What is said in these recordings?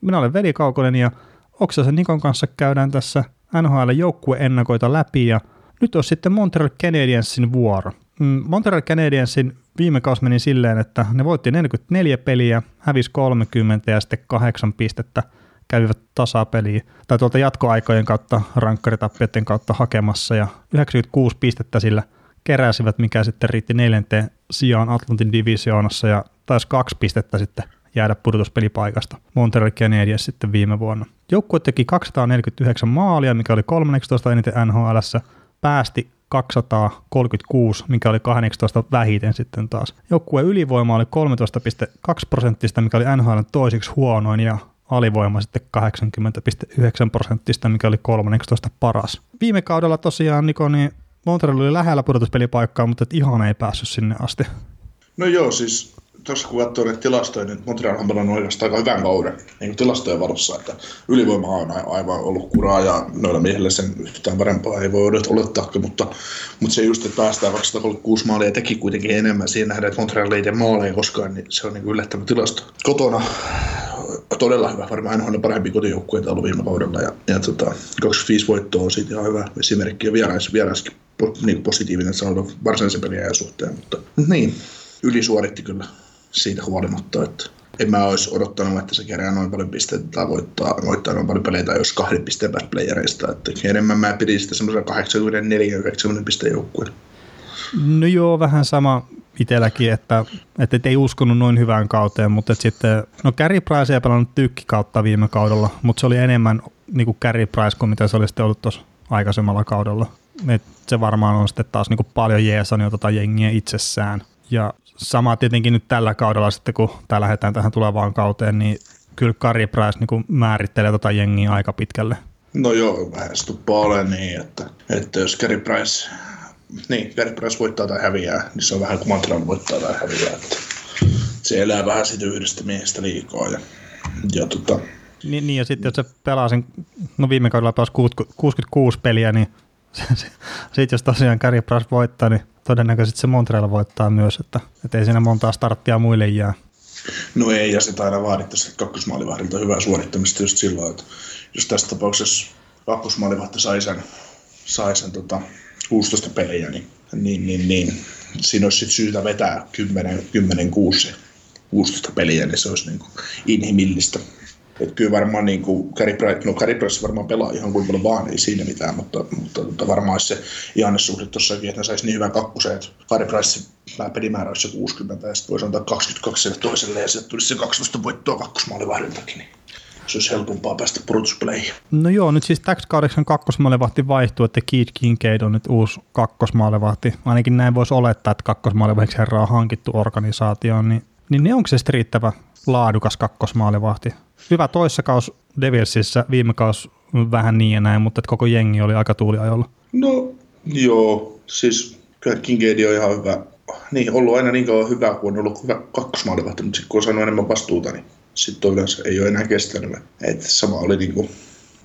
Minä olen Veli Kaukonen ja Oksasen Nikon kanssa käydään tässä NHL ennakoita läpi ja nyt on sitten Montreal Canadiensin vuoro. Mm, Montreal Canadiensin viime kausi meni silleen, että ne voitti 44 peliä, hävisi 30 ja sitten 8 pistettä kävivät tasapeliä tai tuolta jatkoaikojen kautta rankkaritappioiden kautta hakemassa ja 96 pistettä sillä keräsivät, mikä sitten riitti neljänteen sijaan Atlantin divisioonassa ja taisi kaksi pistettä sitten jäädä pudotuspelipaikasta. Montreal Canadiens sitten viime vuonna. Joukkue teki 249 maalia, mikä oli 13 eniten nhl päästi 236, mikä oli 18 vähiten sitten taas. Joukkueen ylivoima oli 13,2 prosenttista, mikä oli NHL toisiksi huonoin, ja alivoima sitten 80,9 prosenttista, mikä oli 13 paras. Viime kaudella tosiaan Niko, niin Montreal oli lähellä pudotuspelipaikkaa, mutta et ihan ei päässyt sinne asti. No joo, siis tuossa kun katsoo näitä tilastoja, niin Montreal on pelannut oikeastaan aika hyvän kauden niin tilastojen varossa, että ylivoima on aivan ollut kuraa ja noilla miehillä sen yhtään parempaa ei voi olettaa, mutta, mutta se just, että päästään 236 maalia teki kuitenkin enemmän siinä nähdään, että Montreal ei tee maaleja koskaan, niin se on niin yllättävä tilasto. Kotona todella hyvä, varmaan on parempi kotijoukkueita ollut viime kaudella ja, ja tota, 25 voittoa on siitä ihan hyvä esimerkki ja vierais, vieraiskin niin positiivinen saldo varsinaisen pelien suhteen, mutta niin, ylisuoritti kyllä siitä huolimatta, että en mä olisi odottanut, että se kerää noin paljon pisteitä tai voittaa, voittaa noin paljon peleitä, jos kahden pisteen päästä playereista. Että enemmän mä pidin sitä semmoisen 84-90 pisteen joukkueen. No joo, vähän sama itselläkin, että, että et ei uskonut noin hyvään kauteen, mutta että sitten, no Carey Price ei pelannut tykki kautta viime kaudella, mutta se oli enemmän niin kuin Carey Price kuin mitä se oli sitten ollut tuossa aikaisemmalla kaudella. Et se varmaan on sitten taas niin kuin paljon jeesannut tota jengiä itsessään. Ja sama tietenkin nyt tällä kaudella sitten, kun tää lähdetään tähän tulevaan kauteen, niin kyllä Kari Price niin määrittelee tota jengiä aika pitkälle. No joo, vähän puoleen niin, että, että jos Kari Price, niin, Kari Price voittaa tai häviää, niin se on vähän kuin Montreal voittaa tai häviää. Että se elää vähän siitä yhdestä miehestä liikaa. Ja, ja tota, niin, niin, ja sitten jos se pelaa sen, no viime kaudella pelasi 66 peliä, niin sitten jos tosiaan Kari Price voittaa, niin todennäköisesti se Montreal voittaa myös, että, että ei siinä montaa starttia muille jää. No ei, ja sitä aina vaadittaisi kakkosmaalivahdilta hyvää suorittamista just silloin, että jos tässä tapauksessa kakkosmaalivahti sai sen, sai sen tota 16 peliä, niin, niin, niin, niin siinä olisi sit syytä vetää 10, 10 6 16 peliä, niin se olisi niin kuin inhimillistä. Että kyllä varmaan niin kuin Gary Price, no Gary Price varmaan pelaa ihan kuin paljon vaan, ei siinä mitään, mutta, mutta, mutta varmaan se ihannesuhde tuossakin, että ne saisi niin hyvän kakkusen, että Gary Price pelimäärä olisi se 60 ja sitten voisi antaa 22 sille toiselle ja sitten tulisi se 12 voittoa kakkosmaalivahdiltakin. Niin se olisi helpompaa päästä pudotuspeleihin. No joo, nyt siis täksi kahdeksan kakkosmaalivahti vaihtuu, että Keith Kincaid on nyt uusi kakkosmaalivahti. Ainakin näin voisi olettaa, että kakkosmaalivahdiksi herra on hankittu organisaatioon, niin, niin onko se sitten riittävä laadukas kakkosmaalivahti? Hyvä toissakaus Devilsissä, viime kaus vähän niin ja näin, mutta koko jengi oli aika tuuliajolla. No joo, siis kyllä Kincaid on ihan hyvä. Niin, ollut aina niin kauan hyvä, kun on ollut hyvä kakkosmaalivahti, mutta sitten kun on saanut enemmän vastuuta, niin sitten yleensä ei ole enää kestänyt. Et sama oli niin kuin,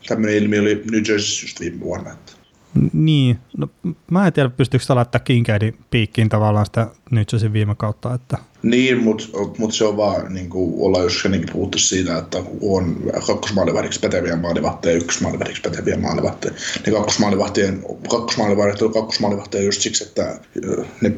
tämmöinen ilmiö oli New Jersey just viime vuonna. Että niin, no, mä en tiedä pystyykö sitä laittaa Kincaidin piikkiin tavallaan sitä nyt se viime kautta. Että... Niin, mutta mut se on vaan niin kuin ollaan jos ennenkin puhuttu siitä, että on kakkosmaalivahdiksi päteviä maalivahteja ja ykkösmaalivahdiksi päteviä maalivahteja. Ne kakkosmaalivahtien, kakkosmaalivahdit on kakkosmaalivahteja just siksi, että ne,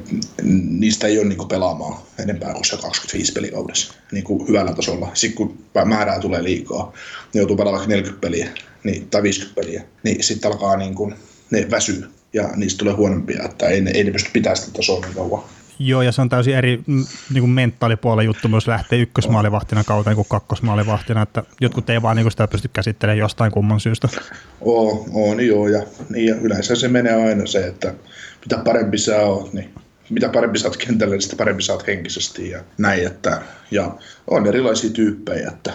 niistä ei ole niin kuin pelaamaan enempää kuin se 25 pelikaudessa niin kuin hyvällä tasolla. Sitten kun määrää tulee liikaa, ne joutuu pelaamaan 40 peliä niin, tai 50 peliä, niin sitten alkaa niin kuin ne väsyy ja niistä tulee huonompia, että ei ei ne pysty pitämään sitä tasoa niin kauan. Joo, ja se on täysin eri mm, niin kuin mentaalipuolen juttu myös lähtee ykkösmaalivahtina kauteen kuin kakkosmaalivahtina, että jotkut ei vaan niin sitä pysty käsittelemään jostain kumman syystä. Oo, on joo, ja, niin, ja yleensä se menee aina se, että mitä parempi sä oot, niin mitä parempi sä oot kentällä, niin sitä parempi sä oot henkisesti ja näin, että, ja on erilaisia tyyppejä, että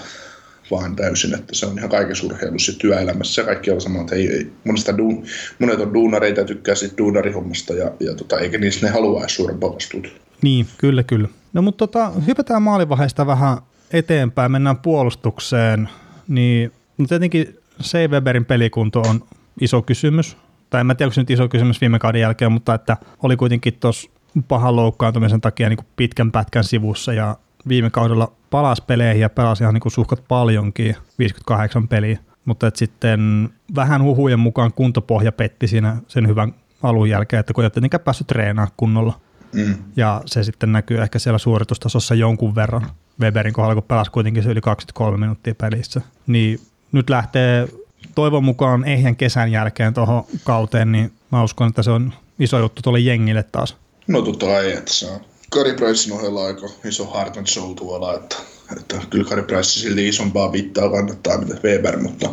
vaan täysin, että se on ihan kaikessa urheilussa ja työelämässä kaikki on sama, että ei, ei monesta duun, monet on duunareita tykkää siitä duunarihommasta ja, ja tota, eikä niistä ne halua edes suurempaa vastuuta. Niin, kyllä, kyllä. No mutta tota, hypätään maalivaiheesta vähän eteenpäin, mennään puolustukseen, niin no tietenkin C. Weberin pelikunto on iso kysymys, tai en mä tiedä, onko se nyt iso kysymys viime kauden jälkeen, mutta että oli kuitenkin tuossa pahan loukkaantumisen takia niin kuin pitkän pätkän sivussa ja viime kaudella palasi peleihin ja pelasi ihan niin kuin suhkat paljonkin, 58 peliä, mutta että sitten vähän huhujen mukaan kuntopohja petti siinä sen hyvän alun jälkeen, että kun ei ole tietenkään päässyt treenaamaan kunnolla. Mm. Ja se sitten näkyy ehkä siellä suoritustasossa jonkun verran Weberin kohdalla, kun pelasi kuitenkin se yli 23 minuuttia pelissä. Niin nyt lähtee toivon mukaan ehjän kesän jälkeen tuohon kauteen, niin mä uskon, että se on iso juttu tuolle jengille taas. No totta kai, että se on Kari Pricein ohella aika iso heart and soul tuolla, että, että kyllä Kari Price silti isompaa vittaa kannattaa mitä Weber, mutta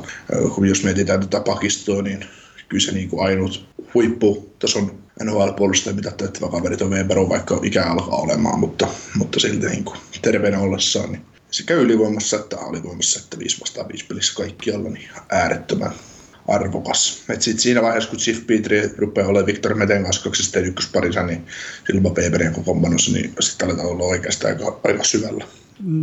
kun jos mietitään tätä pakistoa, niin kyllä se niin kuin ainut huipputason NHL-puolustaja, mitä tehtävä kaverit on Weber on, vaikka ikä alkaa olemaan, mutta, mutta silti niin kuin terveenä ollessaan, niin sekä ylivoimassa että alivoimassa, että 5 vastaan 5 pelissä kaikkialla, niin äärettömän arvokas. Et sit siinä vaiheessa, kun Chief Petri rupeaa olemaan Victor Meten kanssa kaksisten ykkösparissa, niin Silva Peperin kokoonpanossa, niin sitten aletaan olla oikeastaan aika, aika syvällä.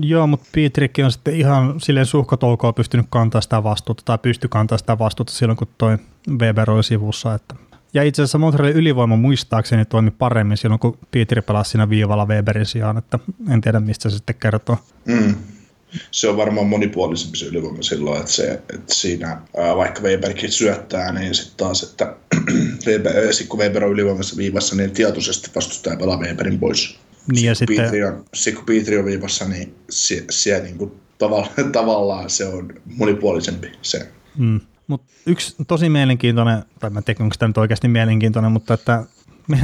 Joo, mutta Pietrikki on sitten ihan silleen suhkatoukoa pystynyt kantaa sitä vastuuta tai pysty kantaa sitä vastuuta silloin, kun toi Weber oli sivussa. Että. Ja itse asiassa Montrealin ylivoima muistaakseni toimi paremmin silloin, kun Pietri pelasi siinä viivalla Weberin sijaan, että en tiedä mistä se sitten kertoo. Mm se on varmaan monipuolisempi se ylivoima silloin, että, se, että siinä ää, vaikka Weberkin syöttää, niin sitten taas, että Weber, kun Weber on ylivoimassa viivassa, niin tietoisesti vastustaja pelaa Weberin pois. Niin ja sitten... On, kun Pietri on viivassa, niin se, se niin kuin, tavallaan, tavallaan se on monipuolisempi se. Mm. Mut yksi tosi mielenkiintoinen, tai mä en tiedä, onko tämä nyt oikeasti mielenkiintoinen, mutta että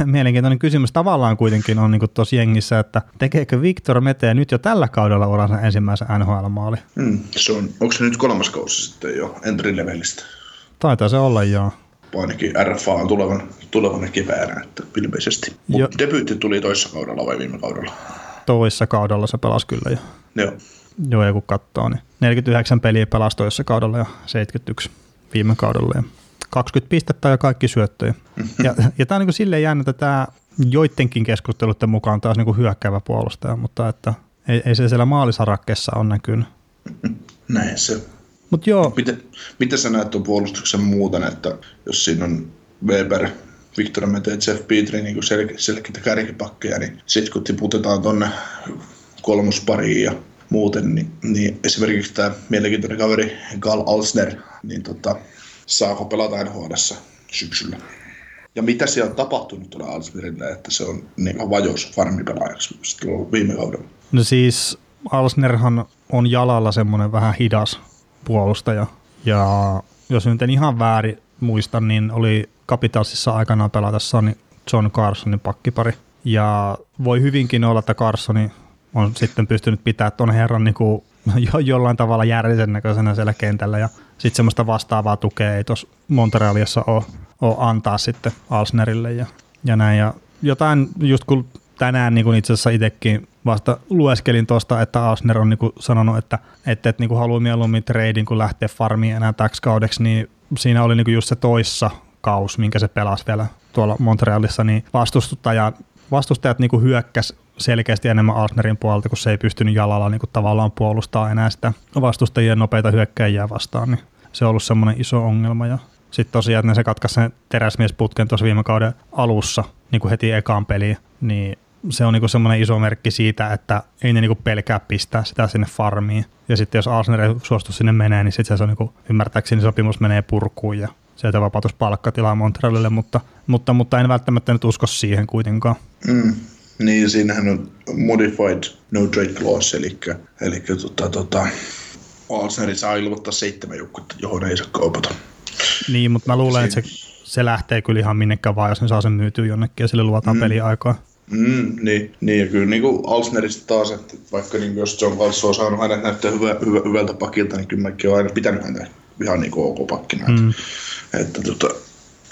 mielenkiintoinen kysymys tavallaan kuitenkin on niin tuossa jengissä, että tekeekö Victor Mete nyt jo tällä kaudella uransa ensimmäisen NHL-maali? Mm, se on, onko se nyt kolmas kausi sitten jo entry levelistä? Taitaa se olla, joo. Ainakin RFA on tulevan, tulevana keväänä, että ilmeisesti. Mutta debyytti tuli toissa kaudella vai viime kaudella? Toissa kaudella se pelasi kyllä jo. Joo. Joo, ja kun katsoo, niin 49 peliä pelasi toissa kaudella ja 71 viime kaudella. Ja 20 pistettä ja kaikki syöttöjä. Ja, ja tämä on niin silleen jäänyt, että tämä joidenkin keskusteluiden mukaan taas niin hyökkäävä puolustaja, mutta että ei, ei se siellä maalisarakkeessa ole näkynyt. Näin se. Mut joo. Miten, miten sä näet tuon puolustuksen muuten, että jos siinä on Weber, Victor Mete, Jeff Petri niin sel- selkeitä kärkipakkeja, niin sitten kun tiputetaan tuonne kolmospariin ja muuten, niin, niin esimerkiksi tämä mielenkiintoinen kaveri Gal Alsner, niin tota, saako pelata nhl syksyllä. Ja mitä siellä on tapahtunut tuolla Alsnerille, että se on niin vajos farmipelaajaksi viime kaudella? No siis Alsnerhan on jalalla semmoinen vähän hidas puolustaja. Ja jos nyt en ihan väärin muista, niin oli Capitalsissa aikanaan pelata Sonny John Carsonin pakkipari. Ja voi hyvinkin olla, että Carsoni on sitten pystynyt pitämään tuon herran niin kuin jo, jollain tavalla järjisen näköisenä siellä kentällä ja sitten semmoista vastaavaa tukea ei tuossa Montrealissa ole, ole, antaa sitten Alsnerille ja, ja näin. Ja jotain just kun tänään niin itse asiassa itsekin vasta lueskelin tuosta, että Alsner on niin sanonut, että, että, että niin haluaa mieluummin treidin kuin lähteä farmiin enää täksi kaudeksi, niin siinä oli niin just se toissa kaus, minkä se pelasi vielä tuolla Montrealissa, niin vastustaja, vastustajat niin hyökkäs selkeästi enemmän Alsnerin puolelta, kun se ei pystynyt jalalla niin tavallaan puolustaa enää sitä vastustajien nopeita hyökkäjiä vastaan, niin se on ollut semmoinen iso ongelma. Ja sitten tosiaan, että ne se katkaisi sen teräsmiesputken tuossa viime kauden alussa niin kuin heti ekaan peliin, niin se on niinku semmoinen iso merkki siitä, että ei ne niinku pelkää pistää sitä sinne farmiin. Ja sitten jos Arsenal ei suostu sinne menee, niin sitten se on niinku, ymmärtääkseni sopimus menee purkuun ja sieltä vapautus palkkatilaa Montrealille, mutta, mutta, mutta en välttämättä nyt usko siihen kuitenkaan. Mm. Niin, siinähän on modified no trade clause, eli, eli tota, tota, Arsenal saa ilmoittaa seitsemän joukkuetta, johon ei saa kaupata. Niin, mutta mä luulen, että se, se lähtee kyllä ihan minnekään vaan, jos ne saa sen myytyä jonnekin ja sille luotaan mm. peliaikaa. Mm, niin, niin, ja kyllä niin kuin Alsnerista taas, että vaikka niin jos John Valso on saanut hänet näyttää hyvä, hyvä, hyvältä pakilta, niin kyllä mäkin olen aina pitänyt häntä ihan niin kuin ok pakkina. Mm. Että, että tota,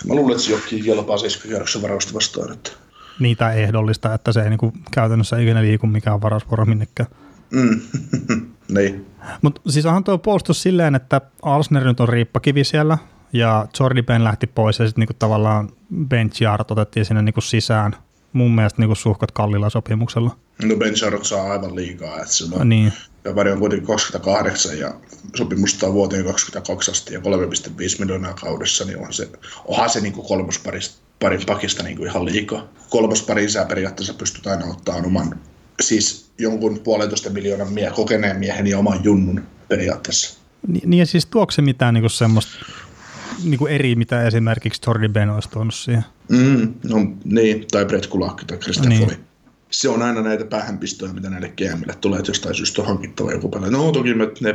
mä luulen, että se jokin kelpaa 79 varausta vastaan. Että. Niitä ehdollista, että se ei niin kuin käytännössä ikinä liiku mikään varausvuoro minnekään. Mm. Niin. Mutta siis onhan tuo puolustus silleen, että Alsner nyt on riippakivi siellä, ja Jordi Ben lähti pois, ja sitten niinku tavallaan bench Yard otettiin sinne niinku sisään. Mun mielestä niinku suhkat kallilla sopimuksella. No Ben Charlotte saa aivan liikaa, että se on, Niin. on kuitenkin 28 ja sopimusta on vuoteen 22 asti ja 3,5 miljoonaa kaudessa, niin onhan se, onhan se niin kolmospari parin pakista niin kuin ihan liikaa. Kolmospari isää periaatteessa pystyt aina ottamaan oman, siis jonkun puolentoista miljoonan mie, kokeneen miehen ja oman junnun periaatteessa. Ni- Niin ja siis tuokse se mitään niinku semmoista niinku eri, mitä esimerkiksi Jordi Ben olisi tuonut siihen. Mm, no niin, tai Brett Kulakki tai Christian Niin. niin. Se on aina näitä päähänpistoja, mitä näille GMille tulee, että jostain syystä on hankittava joku pelaaja. No toki me, ne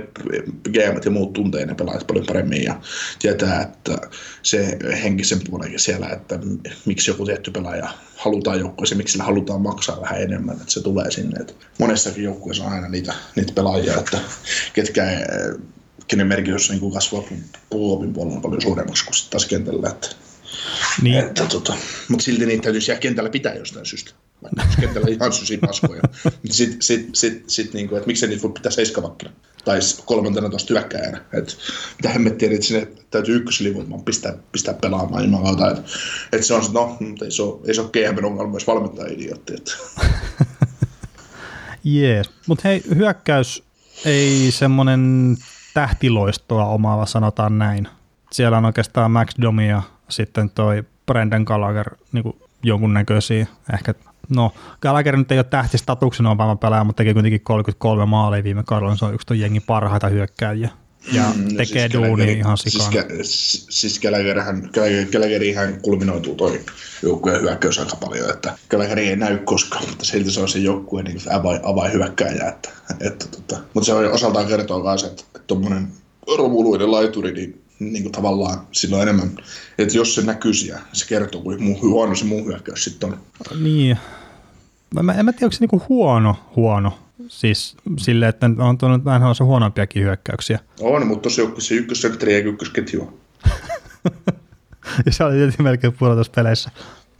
GMt ja muut tuntee ne pelaajat paljon paremmin ja tietää, että se henkisen puolenkin siellä, että miksi joku tietty pelaaja halutaan joukkueeseen, miksi sillä halutaan maksaa vähän enemmän, että se tulee sinne. Et monessakin joukkueessa on aina niitä, niitä pelaajia, että ketkä eh, kenen merkitys niin kasvaa puolin puolella paljon suuremmaksi kuin sitten taas kentällä. Että Niin, että, tota, mutta silti niitä täytyisi jää kentällä pitää jostain syystä. Kentällä ihan sysiä paskoja. Mutta sitten sit, sit, sit, niinku, että miksei niitä voi pitää seiskavakkina. Tai kolmantena tuosta hyökkääjänä. Että mitä hemmettiä, että sinne täytyy ykköslivuun pistää, pistää pelaamaan jumalauta. Että et se on no, ei se ole, ei se ole GM ongelma, jos valmentaja idiootti. Jees. Mutta hei, hyökkäys ei semmoinen tähtiloistoa omaava, sanotaan näin. Siellä on oikeastaan Max Domi ja sitten toi Brendan Gallagher niin jonkunnäköisiä. Ehkä, no Gallagher nyt ei ole tähtistatuksen omaava pelaaja, mutta teki kuitenkin 33 maalia viime kaudella. Se on yksi ton jengin parhaita hyökkääjiä. Ja Mm, no tekee siis Gallagher- ihan siis, sikana. Siis, siis Gallagherhän, Gallagher- Gallagherhän kulminoituu toi joukkueen hyökkäys aika paljon, että Gallagher ei näy koskaan, mutta silti se on se joukkueen niin avain, avainhyökkääjä, että, että tota, mutta se on osaltaan kertoo myös, että tuommoinen romuluiden laituri, niin, niin kuin tavallaan sillä on enemmän, että jos se näkyy siellä, se kertoo, kuin muu, huono se muu hyökkäys sitten on. Niin. Mä, mä, en mä tiedä, onko se niinku huono, huono. Siis silleen, että on tuonut vähän se huonompiakin hyökkäyksiä. On, mutta tuossa joukkueessa ykkössentteri ja ykkösketjua. Ja se oli tietysti melkein pudotuspeleissä.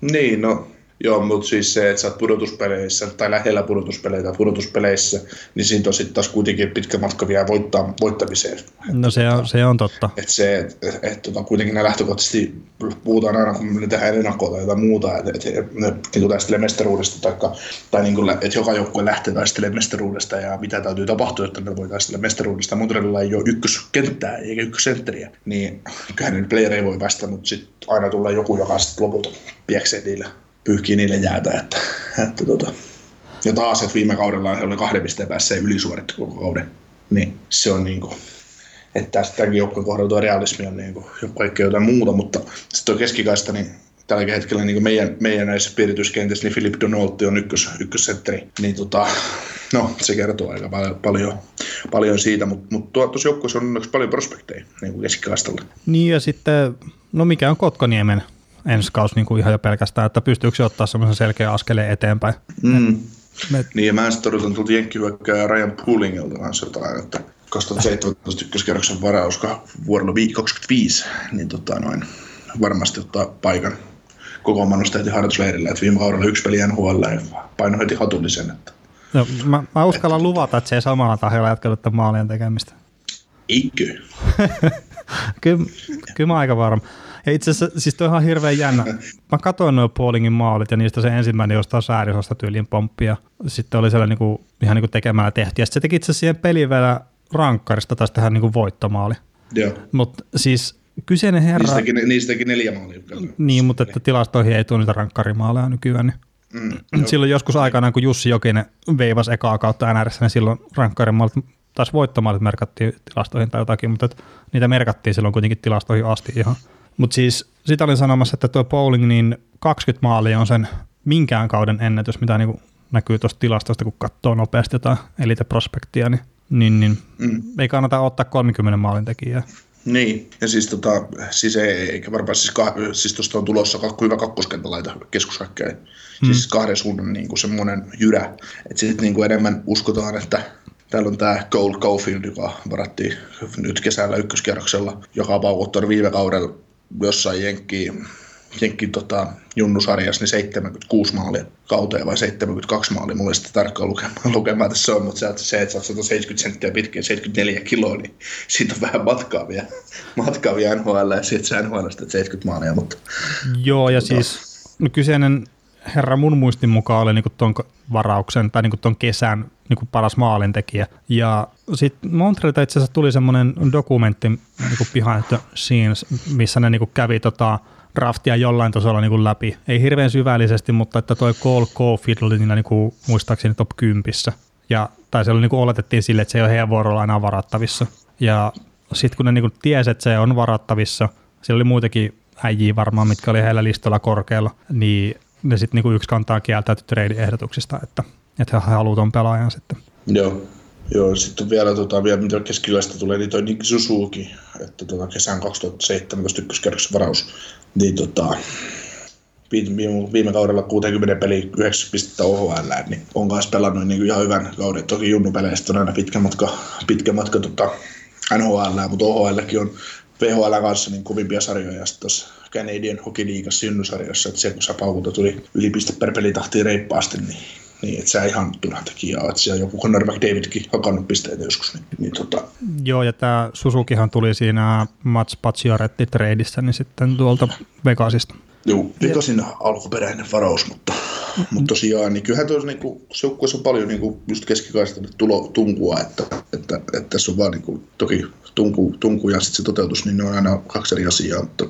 Niin, no joo, mutta siis se, että sä oot pudotuspeleissä tai lähellä pudotuspeleitä pudotuspeleissä, niin siitä on sitten taas kuitenkin pitkä matka vielä voittaa, voittamiseen. No se on, se on totta. Että se, et, et, tota, kuitenkin ne lähtökohtaisesti puhutaan aina, kun me tehdään ennakkoa tai jotain muuta, että et, ne niin taistelee mestaruudesta, taikka, tai niin kuin, että joka joukkue lähtee taistelemaan mestaruudesta ja mitä täytyy tapahtua, että ne voi taistella mestaruudesta. Montrealilla ei ole ykköskenttää eikä ykkössentteriä, niin kyllähän ne player ei voi päästä, mutta sitten aina tulee joku, joka sitten lopulta pieksee niille, pyyhkii niille jäätä. Että, että, tota. Ja taas, että viime kaudella he oli kahden pisteen päässä ja ylisuoritti koko kauden. Niin se on niin kuin, että tästä tämänkin joukkueen kohdalla tuo realismi on niin kuin, jo kaikkea jotain muuta, mutta sitten tuo keskikaista, niin tällä hetkellä niin meidän, meidän näissä piirityskentissä, niin Philip Donolti on ykkös, ykkössentteri, niin tota, no, se kertoo aika paljon, paljon, paljon siitä, mutta, tuo, tuossa joukkueessa on paljon prospekteja niin keskikaistalla. Niin ja sitten, no mikä on Kotkaniemen ensi kausi niin kuin ihan jo pelkästään, että pystyykö se ottaa semmoisen selkeä askeleen eteenpäin. Mm. Me, Niin, ja mä sitten odotan tuolta jenkkihyökkääjä Ryan Poolingilta kanssa jotain, että 2017 ykköskerroksen varaus vuodella 25, niin tota noin, varmasti ottaa paikan kokoonpanosta heti harjoitusleirillä, että viime kaudella yksi peli NHL ja paino heti hatullisen, että no, mä, mä uskallan luvata, että se ei samalla tahdilla jatkanut tämän maalien tekemistä. eikö? Kyllä, kyllä mä aika varma. Ja itse asiassa, siis toi on ihan hirveän jännä. Mä katsoin nuo Paulingin maalit ja niistä se ensimmäinen jostain säädösasta tyyliin pomppia. Sitten oli siellä niinku, ihan niinku tekemällä tehty. Ja sitten se teki itse asiassa siihen peliin vielä rankkarista taas tehdä niinku voittomaali. Joo. Mutta siis kyseinen herra... Niistäkin, niistäkin neljä maalia. Niin, mutta että tilastoihin ei tule niitä rankkarimaaleja nykyään. Niin. Mm, Silloin joskus aikanaan, kun Jussi Jokinen veivasi ekaa kautta NRS, niin silloin rankkarimaalit, taas voittomaalit merkattiin tilastoihin tai jotakin, mutta niitä merkattiin silloin kuitenkin tilastoihin asti ihan. Mutta siis sitä olin sanomassa, että tuo bowling, niin 20 maalia on sen minkään kauden ennätys, mitä niin näkyy tuosta tilastosta, kun katsoo nopeasti jotain elite prospektia, niin, niin, niin mm. ei kannata ottaa 30 maalin tekijää. Niin, ja siis, tota, siis ei, eikä varmaan, siis, kah, siis tuosta on tulossa kakku hyvä kakkoskenttä laita keskushäkkäin. Mm. Siis kahden suunnan niin kuin semmoinen jyrä, että sitten niin kuin enemmän uskotaan, että täällä on tämä Cole Caulfield, joka varattiin nyt kesällä ykköskierroksella, joka on paukuttanut viime kaudella jossain jenkkiin Jenkki tota, junnusarjassa niin 76 maalia kauteen vai 72 maalia, mulla ei sitä tarkkaan lukemaa, lukemaa tässä on, mutta se, että se, että 170 senttiä pitkä 74 kiloa, niin siitä on vähän matkaa vielä, matkaa vielä NHL ja sitten se NHL 70 maalia. Mutta, Joo, ja tota, siis no, kyseinen herra mun muistin mukaan oli niinku ton varauksen tai niinku ton kesän niinku paras maalintekijä. Ja sitten Montrealta itse asiassa tuli semmoinen dokumentti niinku behind the scenes, missä ne niinku kävi tota, draftia jollain tasolla niinku läpi. Ei hirveän syvällisesti, mutta että toi Cole Caulfield oli niillä niinku, muistaakseni top 10. Ja, tai se oli niinku oletettiin sille, että se ei ole heidän vuorolla enää varattavissa. Ja sitten kun ne niinku tiesi, että se on varattavissa, siellä oli muitakin äijiä varmaan, mitkä oli heillä listalla korkealla, niin ne sitten niinku yksi kantaa kieltäytyi trade-ehdotuksista, että, että he haluavat tuon pelaajan sitten. Joo. Joo, sitten vielä, tota, vielä mitä keskiläistä tulee, niin toi Nick Suzuki, että tota, kesän 2017 ykköskerroksen varaus, niin tota, viime, viime kaudella 60 peli 9 pistettä OHL, niin on kanssa pelannut niin ihan hyvän kauden. Toki junnupeleistä on aina pitkä matka, pitkä matka tota, NHL, mutta OHLkin on PHL kanssa niin kovimpia sarjoja ja tuossa Canadian Hockey Leagueassa junnusarjassa, että se kun sä tuli yli piste per pelitahtiin reippaasti, niin niin että se ihan turha tekijä että siellä joku Conor McDavidkin hakannut pisteitä joskus. Niin, niin tota. Joo, ja tämä Suzukihan tuli siinä Mats Pacioretti treidissä, niin sitten tuolta Vegasista. Joo, Vegasin alkuperäinen varaus, mutta, mm-hmm. mutta tosiaan, niin kyllähän tuossa niin joukkueessa on paljon niin kuin just keskikaista tulo, tunkua, että, että, että, tässä on vaan niin kuin, toki tunku, tunku ja sitten se toteutus, niin ne on aina kaksi eri asiaa, mutta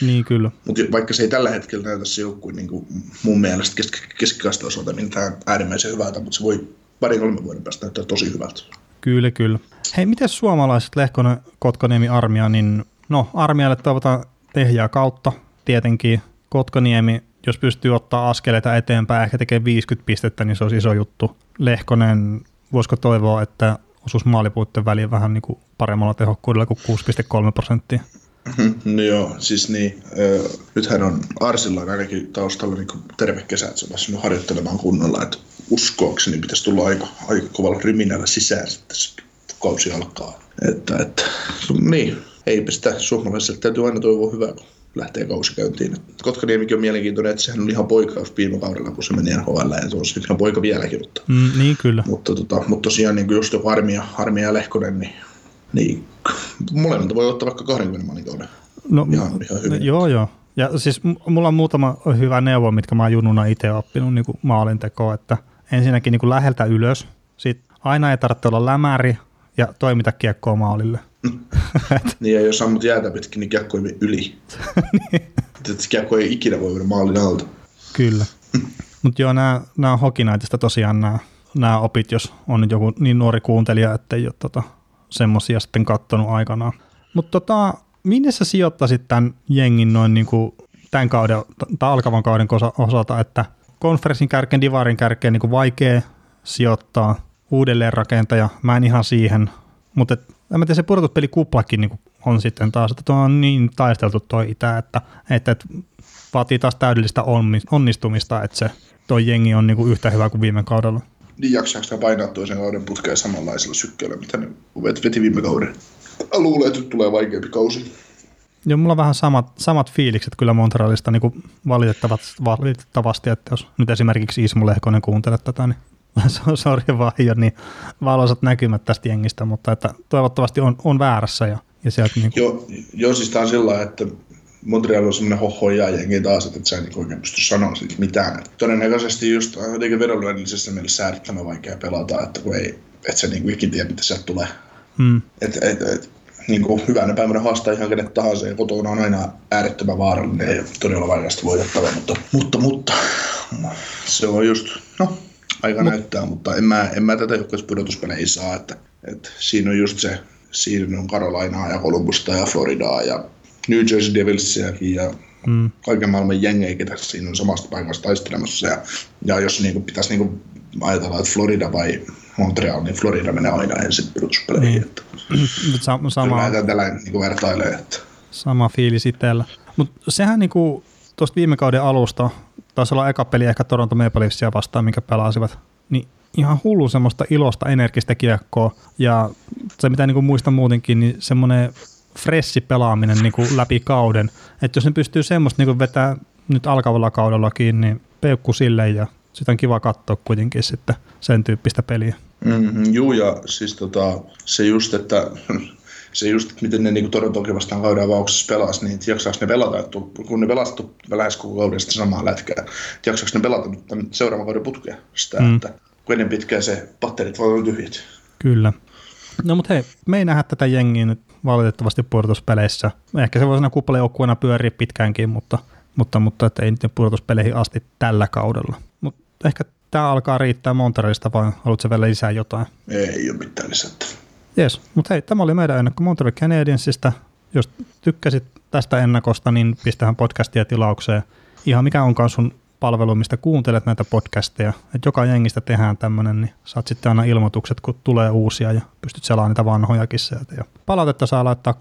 niin kyllä. Mutta vaikka se ei tällä hetkellä näytä se joukkue niin kuin mun mielestä keski, keskikaista osalta, niin tämä on äärimmäisen hyvältä, mutta se voi pari kolme vuoden päästä näyttää tosi hyvältä. Kyllä, kyllä. Hei, miten suomalaiset Lehkonen, Kotkaniemi, Armia, niin no Armialle toivotaan tehjää kautta tietenkin. Kotkaniemi, jos pystyy ottaa askeleita eteenpäin, ehkä tekee 50 pistettä, niin se olisi iso juttu. Lehkonen, voisiko toivoa, että osuus maalipuutteen väliin vähän niin kuin paremmalla tehokkuudella kuin 6,3 prosenttia? Mm-hmm. No joo, siis niin, ö, nythän on Arsilla ainakin taustalla niin terve kesä, että se on päässyt harjoittelemaan kunnolla, että uskoakseni pitäisi tulla aika, aika kovalla ryminällä sisään sitten kausi alkaa. Että, että, niin, eipä sitä suomalaiselle täytyy aina toivoa hyvää, kun lähtee kausi käyntiin. Kotkaniemikin on mielenkiintoinen, että sehän on ihan poikaus viime kaudella, kun se meni NHL, ja se on ihan poika vieläkin. Mutta, mm, niin kyllä. Mutta, tota, mutta tosiaan niin just joku Armia, Armia ja Lehkonen, niin niin, molemmilta voi ottaa vaikka 20 manin kauden. No, ihan, ihan hyvin. Joo, joo. Ja siis mulla on muutama hyvä neuvo, mitkä mä oon junnuna itse oppinut niin maalintekoon, että ensinnäkin niin kuin läheltä ylös, sit aina ei tarvitse olla lämäri ja toimita kiekkoa maalille. niin ja jos ammut jäätä pitkin, niin kiekko ei yli. niin. Että kiekko ei ikinä voi mennä maalin alta. Kyllä. Mutta joo, nämä, nämä Hokinaitista tosiaan nämä, nämä opit, jos on nyt joku niin nuori kuuntelija, että ei ole tota, semmoisia sitten kattonut aikanaan. Mutta tota, minne sä sijoittaisit tämän jengin noin niin kuin tämän kauden tai alkavan kauden osalta, että konferenssin kärkeen, divarin kärkeen niin kuin vaikea sijoittaa, uudelleenrakentaja, mä en ihan siihen, mutta en mä tiedä, se pudotuspeli kuplakin niin on sitten taas, että tuo on niin taisteltu toi itä, että, että, että vaatii taas täydellistä onnistumista, että se toi jengi on niin kuin yhtä hyvä kuin viime kaudella niin jaksaako painaa toisen kauden putkeen samanlaisella sykkeellä, mitä ne veti viime kauden. Luulen, että nyt tulee vaikeampi kausi. Joo, mulla on vähän samat, samat fiilikset kyllä Montrealista niin kuin valitettavasti, valitettavasti, että jos nyt esimerkiksi Ismo Lehkonen kuuntelet tätä, niin sori vaan ole niin valoisat näkymät tästä jengistä, mutta että toivottavasti on, on väärässä. Ja, ja sieltä niin kuin... joo, joo, siis tämä on sillä että Montreal on semmoinen hohoja jengi taas, että et sä niin oikein pysty sanoa siitä mitään. Et todennäköisesti just jotenkin vedonlyönnisessä mielessä äärettömän vaikea pelata, että kun ei, et sä niin ikin tiedä, mitä sieltä tulee. Mm. Et, et, et, niin kuin hyvänä päivänä haastaa ihan kenet tahansa ja kotona on aina äärettömän vaarallinen ja todella vaikeasti voitettava, mutta, mutta, mutta se on just, no aika Mut. näyttää, mutta en mä, en mä tätä joukkueessa pudotuspelejä saa, että, että siinä on just se, siinä on Carolinaa ja Columbusta ja Floridaa ja New Jersey Devilsiäkin ja mm. kaiken maailman jengejä, ketä siinä on samasta paikasta taistelemassa. Ja, ja jos niin kuin, pitäisi niin kuin, ajatella, että Florida vai Montreal, niin Florida menee aina ensin pudotuspeleihin. Mm. Sama, sama, tällä niin kuin vertailee. Että. Sama fiilis itsellä. Mutta sehän niin kuin, tuosta viime kauden alusta, taisi olla eka peli ehkä Toronto Maple Leafsia vastaan, minkä pelasivat, niin ihan hullu semmoista ilosta, energistä kiekkoa. Ja se mitä niin kuin muistan muutenkin, niin semmoinen fressi pelaaminen niin kuin läpi kauden. Että jos ne pystyy semmoista niin kuin vetää nyt alkavalla kaudellakin, niin peukku sille ja sitä on kiva katsoa kuitenkin sitten sen tyyppistä peliä. Mm-hmm, juu, ja siis tota, se just, että se just, miten ne niin Torontokin vastaan kauden avauksessa pelas, niin jaksaako ne pelata, että kun ne pelattu lähes koko kauden sitä samaa lätkää, jaksaako ne pelata nyt tämän seuraavan kauden putkea sitä, mm. että kun ennen pitkään se patterit voi olla tyhjät. Kyllä. No mutta hei, me ei nähdä tätä jengiä nyt valitettavasti pudotuspeleissä. Ehkä se voi siinä kuppalejoukkueena pyöriä pitkäänkin, mutta, mutta, mutta että ei nyt pudotuspeleihin asti tällä kaudella. Mutta ehkä tämä alkaa riittää Montrealista, vai haluatko vielä lisää jotain? Ei ole mitään lisättävää. Jes, mutta hei, tämä oli meidän ennakko Montreal Canadiensista. Jos tykkäsit tästä ennakosta, niin pistähän podcastia tilaukseen. Ihan mikä onkaan sun palvelu, mistä kuuntelet näitä podcasteja. Että joka jengistä tehdään tämmöinen, niin saat sitten aina ilmoitukset, kun tulee uusia ja pystyt selaamaan niitä vanhojakin sieltä. Ja palautetta saa laittaa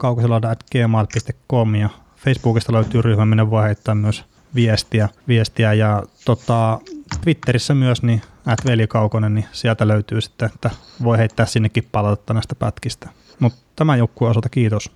gmail.com ja Facebookista löytyy ryhmä, minne voi heittää myös viestiä, viestiä ja tota, Twitterissä myös, niin at velikaukonen, niin sieltä löytyy sitten, että voi heittää sinnekin palautetta näistä pätkistä. Mutta tämän joukkueen osalta kiitos.